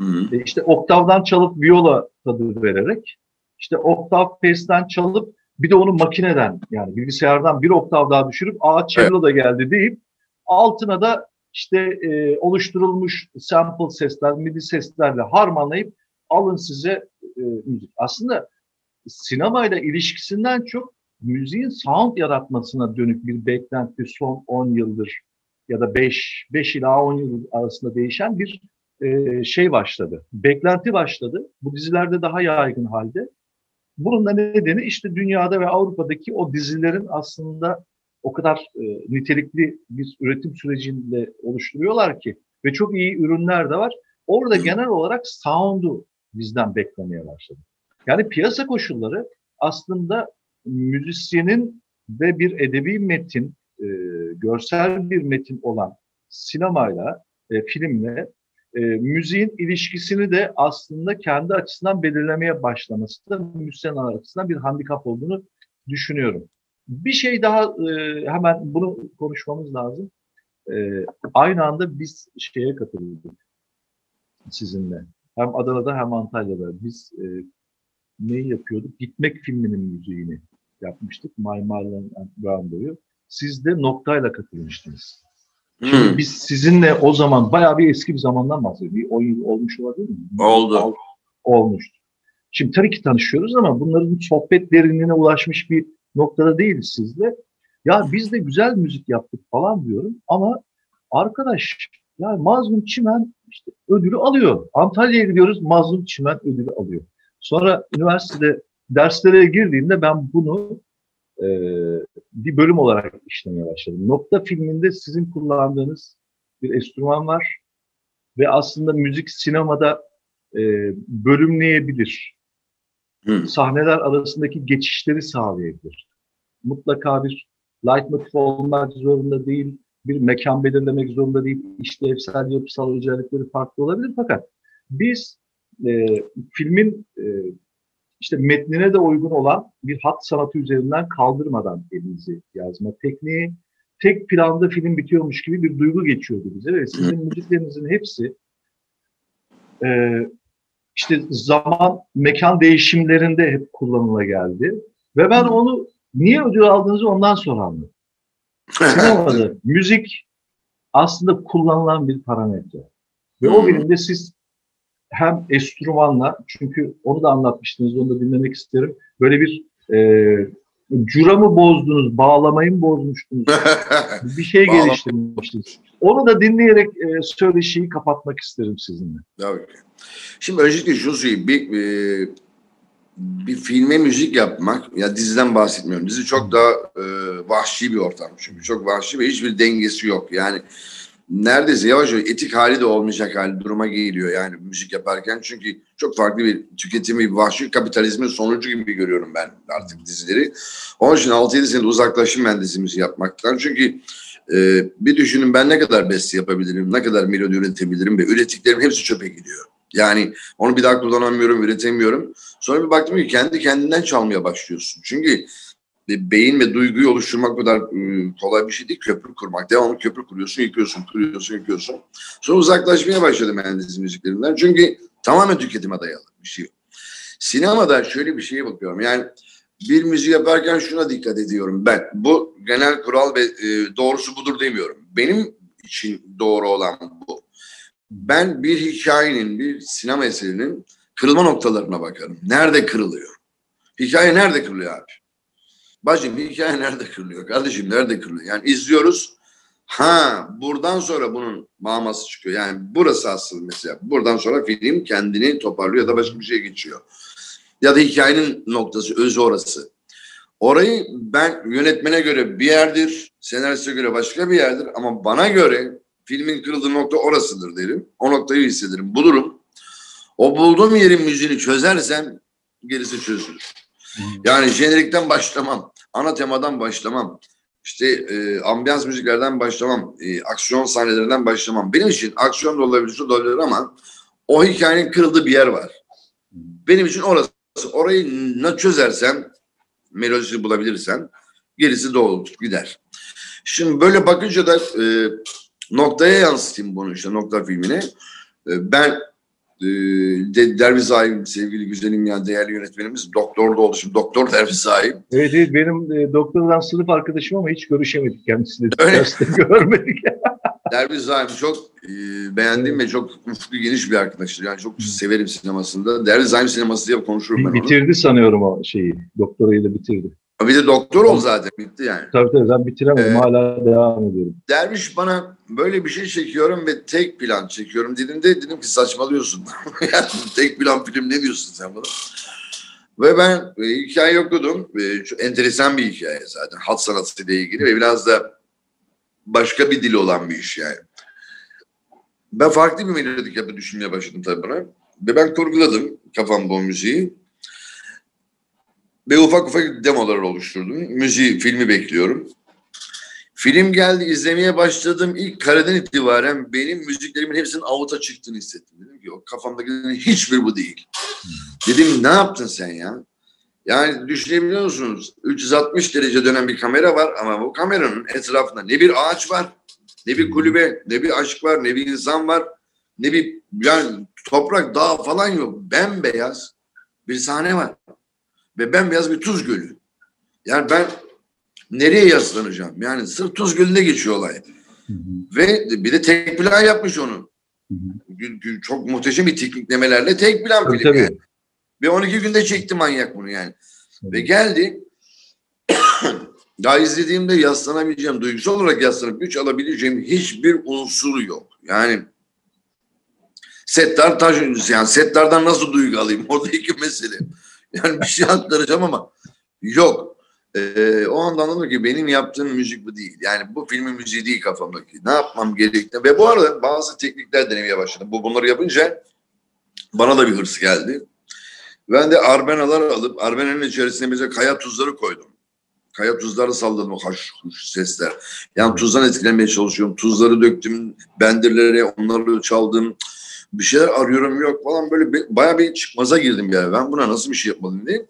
Hı e, işte oktavdan çalıp viola tadı vererek işte oktav pesten çalıp bir de onu makineden yani bilgisayardan bir oktav daha düşürüp aa cello da geldi deyip altına da işte e, oluşturulmuş sample sesler, midi seslerle harmanlayıp alın size e, müzik. Aslında sinemayla ilişkisinden çok müziğin sound yaratmasına dönük bir beklenti son 10 yıldır ya da 5 5 ila 10 yıl arasında değişen bir e, şey başladı. Beklenti başladı. Bu dizilerde daha yaygın halde. Bunun da nedeni işte dünyada ve Avrupa'daki o dizilerin aslında o kadar e, nitelikli bir üretim sürecinde oluşturuyorlar ki ve çok iyi ürünler de var. Orada genel olarak sound'u bizden beklemeye başladı. Yani piyasa koşulları aslında müzisyenin ve bir edebi metin, e, görsel bir metin olan sinemayla, e, filmle e, müziğin ilişkisini de aslında kendi açısından belirlemeye başlaması da müzisyenler açısından bir handikap olduğunu düşünüyorum. Bir şey daha e, hemen bunu konuşmamız lazım. E, aynı anda biz şeye katıldık sizinle. Hem Adana'da hem Antalya'da. Biz e, neyi yapıyorduk? Gitmek filminin müziğini yapmıştık. My Marlon and Brando'yu. Siz de noktayla katılmıştınız. Şimdi Hmm. biz sizinle o zaman bayağı bir eski bir zamandan bahsediyoruz. Bir 10 yıl olmuş olabilir mi? Oldu. Olmuştu. Şimdi tabii ki tanışıyoruz ama bunların sohbet derinliğine ulaşmış bir noktada değiliz sizle. Ya biz de güzel müzik yaptık falan diyorum ama arkadaş ya Mazlum Çimen işte ödülü alıyor. Antalya'ya gidiyoruz Mazlum Çimen ödülü alıyor. Sonra üniversitede derslere girdiğimde ben bunu e, bir bölüm olarak işlemeye başladım. Nokta filminde sizin kullandığınız bir enstrüman var ve aslında müzik sinemada e, bölümleyebilir. Hı. Sahneler arasındaki geçişleri sağlayabilir. Mutlaka bir leitmotiv olmak zorunda değil, bir mekan belirlemek zorunda değil, işlevsel yapısal özellikleri farklı olabilir fakat biz e, filmin e, işte metnine de uygun olan bir hat sanatı üzerinden kaldırmadan elinizi yazma tekniği, tek planda film bitiyormuş gibi bir duygu geçiyordu bize ve sizin müziklerinizin hepsi e, işte zaman, mekan değişimlerinde hep kullanıla geldi. Ve ben onu niye ödül aldığınızı ondan sonra anladım. Sinemada müzik aslında kullanılan bir parametre. Ve o bilimde siz hem enstrümanla, çünkü onu da anlatmıştınız, onu da dinlemek isterim. Böyle bir e, curamı bozdunuz, bağlamayı mı bozmuştunuz? bir şey geliştirmiştiniz. Onu da dinleyerek e, söyleşiyi kapatmak isterim sizinle. Tabii ki. Şimdi öncelikle söyleyeyim. Bir, e, bir filme müzik yapmak, ya diziden bahsetmiyorum. Dizi çok daha e, vahşi bir ortam çünkü. Çok vahşi ve hiçbir dengesi yok. Yani neredeyse yavaş yavaş etik hali de olmayacak hali duruma geliyor yani müzik yaparken. Çünkü çok farklı bir tüketim, bir vahşi kapitalizmin sonucu gibi görüyorum ben artık dizileri. Onun için 6-7 senedir uzaklaştım ben dizimizi yapmaktan. Çünkü e, bir düşünün ben ne kadar beste yapabilirim, ne kadar melodi üretebilirim ve ürettiklerim hepsi çöpe gidiyor. Yani onu bir daha kullanamıyorum, üretemiyorum. Sonra bir baktım ki kendi kendinden çalmaya başlıyorsun. Çünkü beyin ve duyguyu oluşturmak kadar e, kolay bir şey değil. Köprü kurmak. Devamlı köprü kuruyorsun, yıkıyorsun, kuruyorsun, yıkıyorsun. Sonra uzaklaşmaya başladım dizi müziklerinden. Çünkü tamamen tüketime dayalı bir şey. Sinemada şöyle bir şeye bakıyorum. Yani bir müziği yaparken şuna dikkat ediyorum ben. Bu genel kural ve e, doğrusu budur demiyorum. Benim için doğru olan bu. Ben bir hikayenin, bir sinema eserinin kırılma noktalarına bakarım. Nerede kırılıyor? Hikaye nerede kırılıyor abi? Bacım hikaye nerede kırılıyor? Kardeşim nerede kırılıyor? Yani izliyoruz. Ha buradan sonra bunun maması çıkıyor. Yani burası asıl mesela. Buradan sonra film kendini toparlıyor ya da başka bir şeye geçiyor. Ya da hikayenin noktası, özü orası. Orayı ben yönetmene göre bir yerdir, senariste göre başka bir yerdir ama bana göre filmin kırıldığı nokta orasıdır derim. O noktayı hissederim, bulurum. O bulduğum yerin müziğini çözersem gerisi çözülür. Yani jenerikten başlamam, ana temadan başlamam, işte e, ambiyans müziklerden başlamam, e, aksiyon sahnelerinden başlamam. Benim için aksiyon da olabilir, şu da olabilir ama o hikayenin kırıldığı bir yer var. Benim için orası. Orayı ne çözersem, melodisi bulabilirsem gerisi doğrudur, gider. Şimdi böyle bakınca da e, noktaya yansıtayım bunu işte nokta filmine. E, ben de, Derviş Zahim sevgili güzelim ya değerli yönetmenimiz doktor da oldu şimdi doktor Derviş Zahim. Evet, evet benim e, doktordan sınıf arkadaşım ama hiç görüşemedik kendisiyle. Öyle. Görmedik. Derviş Zahim çok e, beğendiğim ve çok ufku geniş bir arkadaştır. Yani çok severim sinemasında. Derviş Zahim sineması diye konuşurum ben onu. bitirdi sanıyorum o şeyi. Doktorayı da bitirdi. Bir de doktor ol zaten bitti yani. Tabii tabii ben bitiremedim. Ee, Hala devam ediyorum. Derviş bana böyle bir şey çekiyorum ve tek plan çekiyorum dediğinde dedim ki saçmalıyorsun. tek plan film ne diyorsun sen bana? Ve ben e, hikaye okudum. E, çok enteresan bir hikaye zaten. Hat sanatı ile ilgili ve biraz da başka bir dili olan bir iş yani. Ben farklı bir melodik yapı düşünmeye başladım tabii buna. Ve ben kurguladım kafamda o müziği. Ve ufak ufak demolar oluşturdum. Müziği, filmi bekliyorum. Film geldi, izlemeye başladım. İlk kareden itibaren benim müziklerimin hepsinin avuta çıktığını hissettim. Dedim ki o kafamdakilerin hiçbir bu değil. Dedim ne yaptın sen ya? Yani düşünebiliyor musunuz? 360 derece dönen bir kamera var ama bu kameranın etrafında ne bir ağaç var, ne bir kulübe, ne bir aşk var, ne bir insan var, ne bir yani toprak, dağ falan yok. Bembeyaz bir sahne var. Ve bembeyaz bir tuz gölü. Yani ben nereye yaslanacağım? Yani sırf tuz gölünde geçiyor olay. Hı hı. Ve bir de tek plan yapmış onu. Hı hı. Çok muhteşem bir tekniklemelerle tek plan Tabii, film tabii. yani. Ve 12 günde çekti manyak bunu yani. Ve geldi. Daha izlediğimde yaslanabileceğim, duygusal olarak yaslanıp güç alabileceğim hiçbir unsuru yok. Yani setler taş yani setlerden nasıl duygu alayım? Orada iki mesele. Yani bir şey aktaracağım ama yok. Ee, o anda anladım ki benim yaptığım müzik bu değil. Yani bu filmin müziği değil kafamdaki. Ne yapmam gerektiğini. Ve bu arada bazı teknikler denemeye başladım. Bu bunları yapınca bana da bir hırs geldi. Ben de arbenalar alıp arbenenin içerisine mesela kaya tuzları koydum. Kaya tuzları salladım haş huş sesler. Yani tuzdan etkilenmeye çalışıyorum. Tuzları döktüm bendirlere, onları çaldım. Bir şeyler arıyorum yok falan böyle bir, bayağı bir çıkmaza girdim yani. Ben buna nasıl bir şey yapmalıyım diye.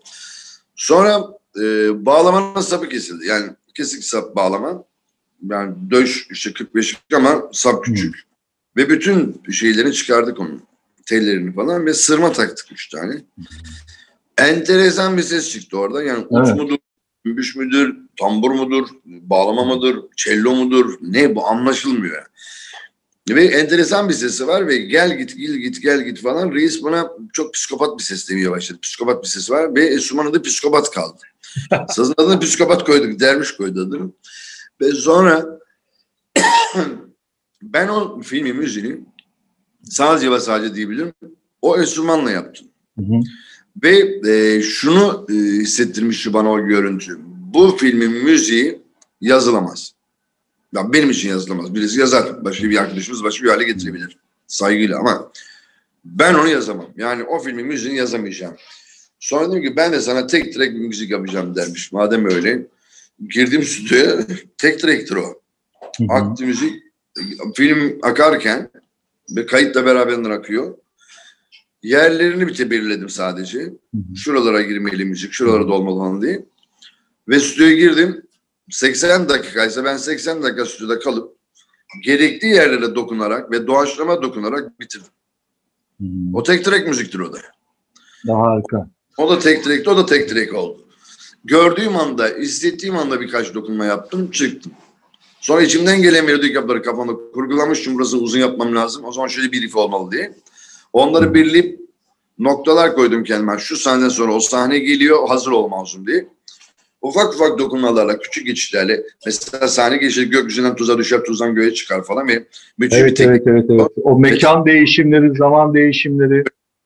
Sonra e, bağlamanın sapı kesildi. Yani kesik sap bağlama. Yani döş işte 45 ama sap küçük. Ve bütün şeylerini çıkardık onun. Tellerini falan ve sırma taktık üç tane. Enteresan bir ses çıktı orada. Yani uç Evet. mudur, gümüş müdür, tambur mudur, bağlama mıdır, cello mudur ne bu anlaşılmıyor. Ve enteresan bir sesi var ve gel git gel git gel git falan. Reis bana çok psikopat bir ses demeye başladı. Psikopat bir sesi var ve Enstrüman adı psikopat kaldı. Sazın adını psikopat koyduk. Derviş koydu adını. Ve sonra ben o filmin müziğini sadece ve sadece diyebilirim. O enstrümanla yaptım. Hı hı. Ve e, şunu e, hissettirmişti bana o görüntü. Bu filmin müziği yazılamaz. Ya benim için yazılamaz. Birisi yazar. Başka bir arkadaşımız başka bir hale getirebilir. Saygıyla ama ben onu yazamam. Yani o filmin müziğini yazamayacağım. Sonra dedim ki ben de sana tek track bir müzik yapacağım dermiş. Madem öyle. Girdim stüdyoya tek track'tir o. Aktı müzik. Film akarken ve kayıtla beraber akıyor. Yerlerini bir belirledim sadece. Şuralara girmeli müzik, şuralara dolmalı diye. Ve stüdyoya girdim. 80 dakikaysa ben 80 dakika stüdyoda kalıp gerekli yerlere dokunarak ve doğaçlama dokunarak bitirdim. Hı. O tek track müziktir o da. Daha harika. O da tek track'ti, o da tek track oldu. Gördüğüm anda, hissettiğim anda birkaç dokunma yaptım, çıktım. Sonra içimden gelen melodik yapıları kafamda kurgulamıştım. Burası uzun yapmam lazım. O zaman şöyle bir riff olmalı diye. Onları birleyip noktalar koydum kendime. Şu sahneden sonra o sahne geliyor, hazır olmalısın diye. Ufak ufak dokunmalarla, küçük geçişlerle mesela sahne geçişi gökyüzünden tuza düşer, tuzdan göğe çıkar falan ve müthiş bir Evet, evet, evet, evet. O mekan değişimleri, zaman değişimleri.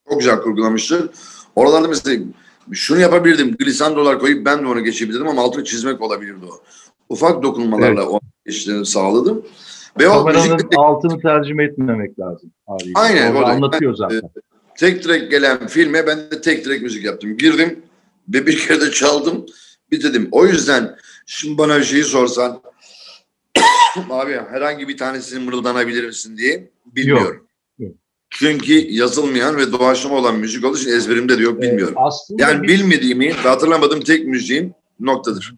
Çok güzel kurgulamıştır. Oralarda mesela şunu yapabilirdim. Glisandolar koyup ben de onu geçebilirdim ama altını çizmek olabilirdi o. Ufak dokunmalarla o geçişlerini sağladım. Ve o Kameranın müzik altını tercüme etmemek lazım. Haliyle. Aynen, Orada o da- anlatıyor zaten. tek track gelen filme ben de tek track müzik yaptım. Girdim ve bir kere de çaldım. Bitirdim. O yüzden şimdi bana bir şeyi sorsan abi herhangi bir tanesini mırıldanabilir misin diye bilmiyorum. Yok. Çünkü yazılmayan ve doğaçlama olan müzik olduğu için ezberimde de yok bilmiyorum. Ee, aslında Yani bir- bilmediğimi ve hatırlamadığım tek müziğim noktadır.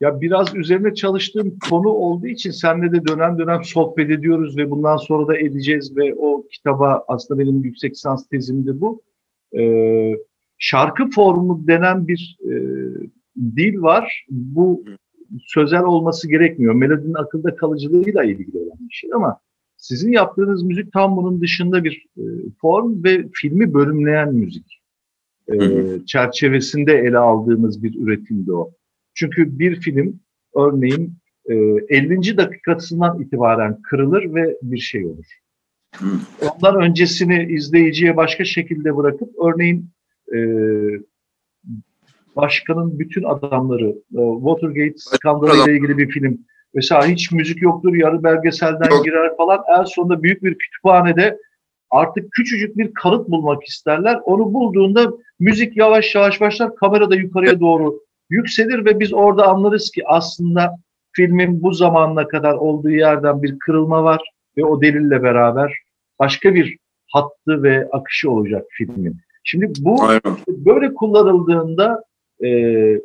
Ya biraz üzerine çalıştığım konu olduğu için seninle de dönem dönem sohbet ediyoruz ve bundan sonra da edeceğiz ve o kitaba aslında benim yüksek lisans tezim de bu. Ee, şarkı formu denen bir e, dil var. Bu sözel olması gerekmiyor. Melodinin akılda kalıcılığıyla ilgili olan bir şey ama sizin yaptığınız müzik tam bunun dışında bir e, form ve filmi bölümleyen müzik. E, çerçevesinde ele aldığımız bir üretimdi o. Çünkü bir film örneğin e, 50. dakikasından itibaren kırılır ve bir şey olur. Ondan öncesini izleyiciye başka şekilde bırakıp örneğin e, başkanın bütün adamları e, Watergate skandalıyla ilgili bir film. Mesela hiç müzik yoktur, yarı belgeselden Yok. girer falan. En sonunda büyük bir kütüphanede artık küçücük bir kanıt bulmak isterler. Onu bulduğunda müzik yavaş yavaş başlar, kamera da yukarıya doğru yükselir ve biz orada anlarız ki aslında filmin bu zamanına kadar olduğu yerden bir kırılma var ve o delille beraber başka bir hattı ve akışı olacak filmin. Şimdi bu Aynen. böyle kullanıldığında e,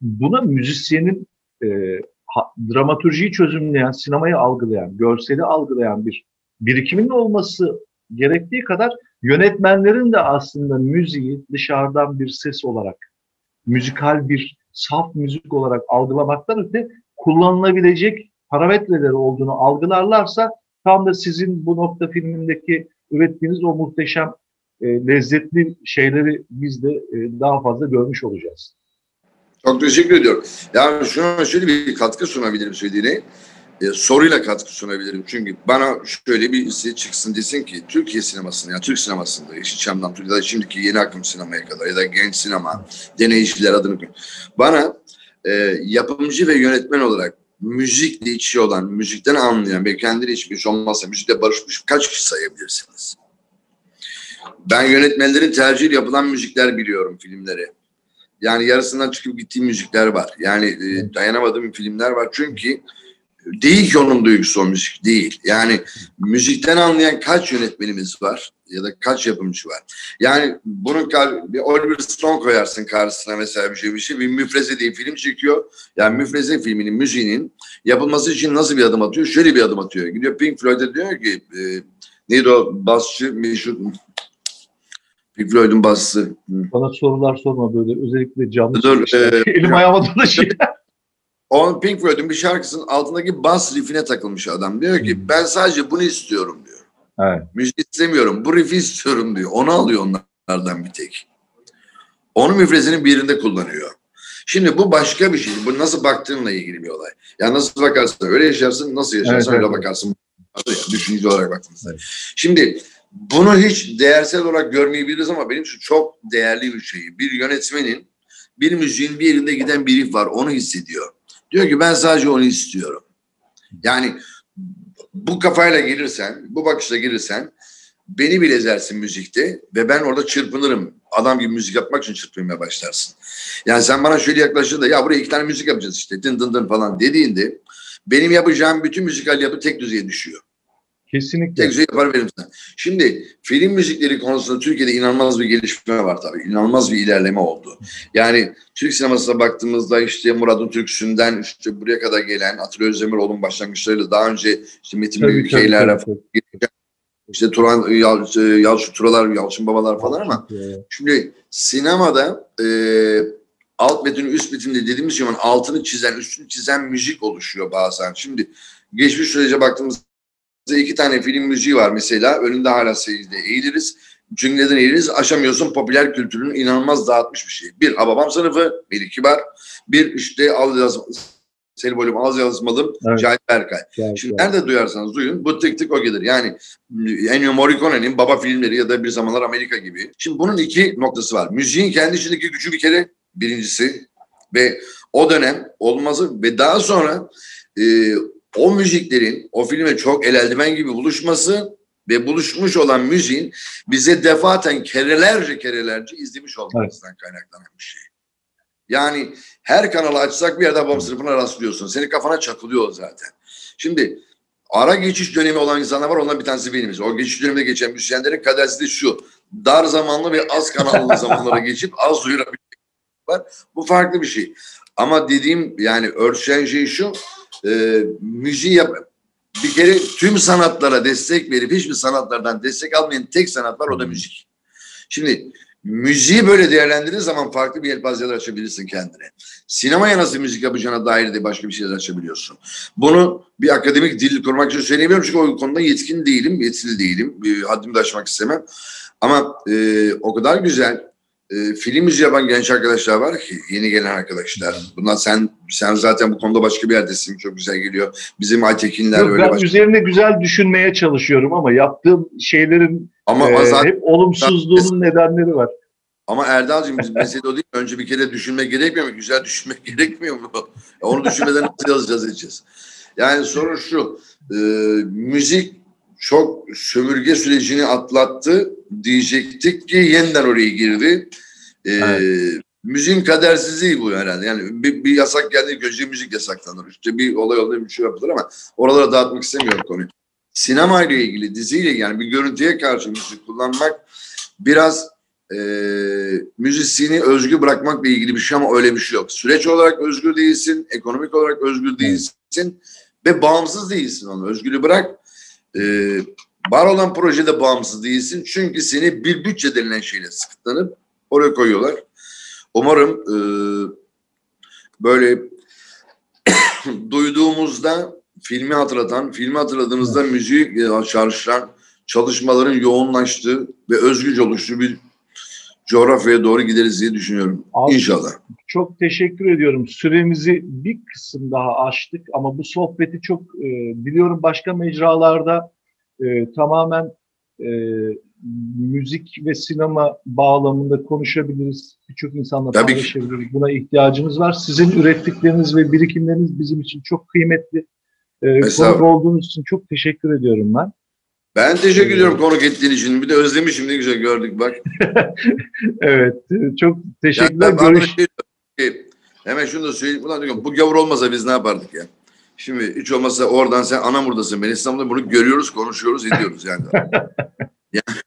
buna müzisyenin e, ha- dramaturjiyi çözümleyen, sinemayı algılayan, görseli algılayan bir birikiminin olması gerektiği kadar yönetmenlerin de aslında müziği dışarıdan bir ses olarak, müzikal bir saf müzik olarak algılamaktan öte kullanılabilecek parametreleri olduğunu algılarlarsa tam da sizin bu nokta filmindeki ürettiğiniz o muhteşem e, lezzetli şeyleri biz de e, daha fazla görmüş olacağız. Çok teşekkür ediyorum. Yani şuna şöyle bir katkı sunabilirim söylediğine. E, soruyla katkı sunabilirim. Çünkü bana şöyle bir birisi çıksın desin ki Türkiye sinemasında, yani Türk sinemasında, Yeşilçam'dan ya da şimdiki yeni akım sinemaya kadar ya da genç sinema, deneyiciler adını. Bana e, yapımcı ve yönetmen olarak müzikle içi olan, müzikten anlayan ve kendini içmiş olmazsa müzikle barışmış kaç kişi sayabilirsiniz? Ben yönetmenlerin tercih yapılan müzikler biliyorum filmlere. Yani yarısından çıkıp gittiğim müzikler var. Yani e, dayanamadığım filmler var. Çünkü değil ki onun duygusu o müzik değil. Yani müzikten anlayan kaç yönetmenimiz var ya da kaç yapımcı var. Yani bunun bir Oliver Stone koyarsın karşısına mesela bir şey bir şey. Bir müfreze diye film çekiyor. Yani müfreze filminin müziğinin yapılması için nasıl bir adım atıyor? Şöyle bir adım atıyor. Gidiyor Pink Floyd'a diyor ki e, neydi o basçı meşhur Floyd'un basçısı. Hı. Bana sorular sorma böyle özellikle canlı Dur, söyleşiler. e, Elim ayağıma dolaşıyor. O Pink Floyd'un bir şarkısının altındaki bas riffine takılmış adam. Diyor ki ben sadece bunu istiyorum diyor. evet. Müzik istemiyorum. Bu riff'i istiyorum diyor. Onu alıyor onlardan bir tek. Onu müfrezinin bir yerinde kullanıyor. Şimdi bu başka bir şey. Bu nasıl baktığınla ilgili bir olay. Ya nasıl bakarsın öyle yaşarsın, nasıl yaşarsın Evet, öyle evet. bakarsın. Düşünce olarak baktığımızda. Evet. Şimdi bunu hiç değersel olarak görmeyebiliriz ama benim için çok değerli bir şey. Bir yönetmenin bir müziğin bir yerinde giden bir riff var. Onu hissediyor. Diyor ki ben sadece onu istiyorum. Yani bu kafayla gelirsen, bu bakışla gelirsen beni bile ezersin müzikte ve ben orada çırpınırım. Adam gibi müzik yapmak için çırpınmaya başlarsın. Yani sen bana şöyle yaklaştığında ya buraya iki tane müzik yapacağız işte dın dın dın falan dediğinde benim yapacağım bütün müzikal yapı tek düzeye düşüyor. Kesinlikle. Tek düzey yapar veririm sana. Şimdi film müzikleri konusunda Türkiye'de inanılmaz bir gelişme var tabii. İnanılmaz bir ilerleme oldu. Yani Türk sinemasına baktığımızda işte Murat Türksü'nden işte buraya kadar gelen Atilla Özdemiroğlu'nun başlangıçlarıyla daha önce işte Metin Büyükeyler'le işte Turan, Yal, Yalçın Turalar, Yalçın Babalar falan ama. Şimdi sinemada e, alt metin üst metin de dediğimiz zaman altını çizen, üstünü çizen müzik oluşuyor bazen. Şimdi geçmiş sürece baktığımızda iki tane film müziği var mesela. Önünde hala seyirde eğiliriz. Çünkü neden eğiliriz? Aşamıyorsun popüler kültürünün inanılmaz dağıtmış bir şey. Bir Hababam sınıfı, Melih Kibar. Bir işte Al Yazma, Selim Oğlum Az Yazmalım, Evet. Cahit Berkay. Gel, Şimdi gel. nerede duyarsanız duyun bu tık tık o gelir. Yani Ennio Morricone'nin baba filmleri ya da Bir Zamanlar Amerika gibi. Şimdi bunun iki noktası var. Müziğin kendi içindeki gücü bir kere birincisi ve o dönem olması ve daha sonra e, o müziklerin o filme çok el eldiven gibi buluşması ve buluşmuş olan müziğin bize defaten kerelerce kerelerce izlemiş olmamızdan kaynaklanan bir şey. Yani her kanalı açsak bir yerde babam sınıfına rastlıyorsun. Senin kafana çakılıyor zaten. Şimdi ara geçiş dönemi olan insanlar var. Ondan bir tanesi benimiz. O geçiş döneminde geçen müzisyenlerin kadersi de şu. Dar zamanlı ve az kanallı zamanlara geçip az duyurabilmek var. Bu farklı bir şey. Ama dediğim yani örtüşen şey şu. E, müziği yap bir kere tüm sanatlara destek verip hiçbir sanatlardan destek almayan tek sanat var o da müzik. Şimdi müziği böyle değerlendirdiğin zaman farklı bir yelpazeler açabilirsin kendine. Sinemaya nasıl müzik yapacağına dair de başka bir şeyler açabiliyorsun. Bunu bir akademik dil kurmak için söyleyemiyorum çünkü o konuda yetkin değilim, yetkili değilim. Haddimi de aşmak istemem. Ama e, o kadar güzel e, film yapan genç arkadaşlar var ki yeni gelen arkadaşlar. Bunlar sen sen zaten bu konuda başka bir yerdesin. Çok güzel geliyor. Bizim Aytekinler Yok, öyle ben başka. üzerine güzel düşünmeye çalışıyorum ama yaptığım şeylerin Ama e, zaten hep olumsuzluğunun nedenleri var. Ama Erdal'cığım biz mesele o değil. Önce bir kere düşünmek gerekmiyor mu? Güzel düşünmek gerekmiyor mu? Onu düşünmeden nasıl yazacağız edeceğiz? Yani sorun şu. e, müzik çok sömürge sürecini atlattı diyecektik ki yeniden oraya girdi. Ee, Evet. Müziğin kadersizliği bu herhalde. Yani bir, bir yasak geldiği önce müzik yasaklanır. İşte bir olay olduğu bir şey yapılır ama oralara dağıtmak istemiyorum konuyu. Sinema ile ilgili, diziyle yani bir görüntüye karşı müzik kullanmak biraz e, müzisyeni özgür bırakmakla ilgili bir şey ama öyle bir şey yok. Süreç olarak özgür değilsin, ekonomik olarak özgür değilsin ve bağımsız değilsin onu. Özgürlüğü bırak. E, var olan projede bağımsız değilsin. Çünkü seni bir bütçe denilen şeyle sıkıtlanıp oraya koyuyorlar. Umarım e, böyle duyduğumuzda filmi hatırlatan, filmi hatırladığımızda müziği e, çağrıştıran çalışmaların yoğunlaştığı ve özgürce oluştuğu bir coğrafyaya doğru gideriz diye düşünüyorum. Abi- İnşallah. Çok teşekkür ediyorum. Süremizi bir kısım daha aştık ama bu sohbeti çok e, biliyorum başka mecralarda e, tamamen e, müzik ve sinema bağlamında konuşabiliriz. Birçok insanla Tabii ki. paylaşabiliriz. Buna ihtiyacımız var. Sizin ürettikleriniz ve birikimleriniz bizim için çok kıymetli. E, konuk olduğunuz için çok teşekkür ediyorum ben. Ben teşekkür ediyorum konuk ettiğin için. Bir de özlemişim ne güzel gördük bak. Evet, çok teşekkürler. bana Görüş... şey hemen şunu da söyleyeyim. Ulan diyorum, bu gavur olmasa biz ne yapardık ya? Şimdi hiç olmazsa oradan sen Anamur'dasın. Ben İstanbul'da bunu görüyoruz, konuşuyoruz, ediyoruz yani.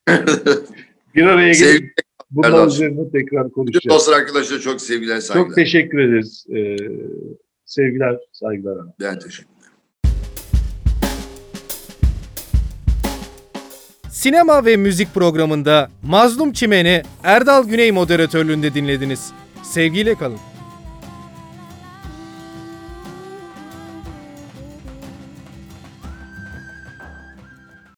Bir araya gelip Erdal. üzerine tekrar bütün konuşacağız. dostlar arkadaşlar çok sevgiler, saygılar. Çok teşekkür ederiz. Ee, sevgiler, saygılar. Ben teşekkür Sinema ve müzik programında Mazlum Çimen'i Erdal Güney moderatörlüğünde dinlediniz. Sevgiyle kalın.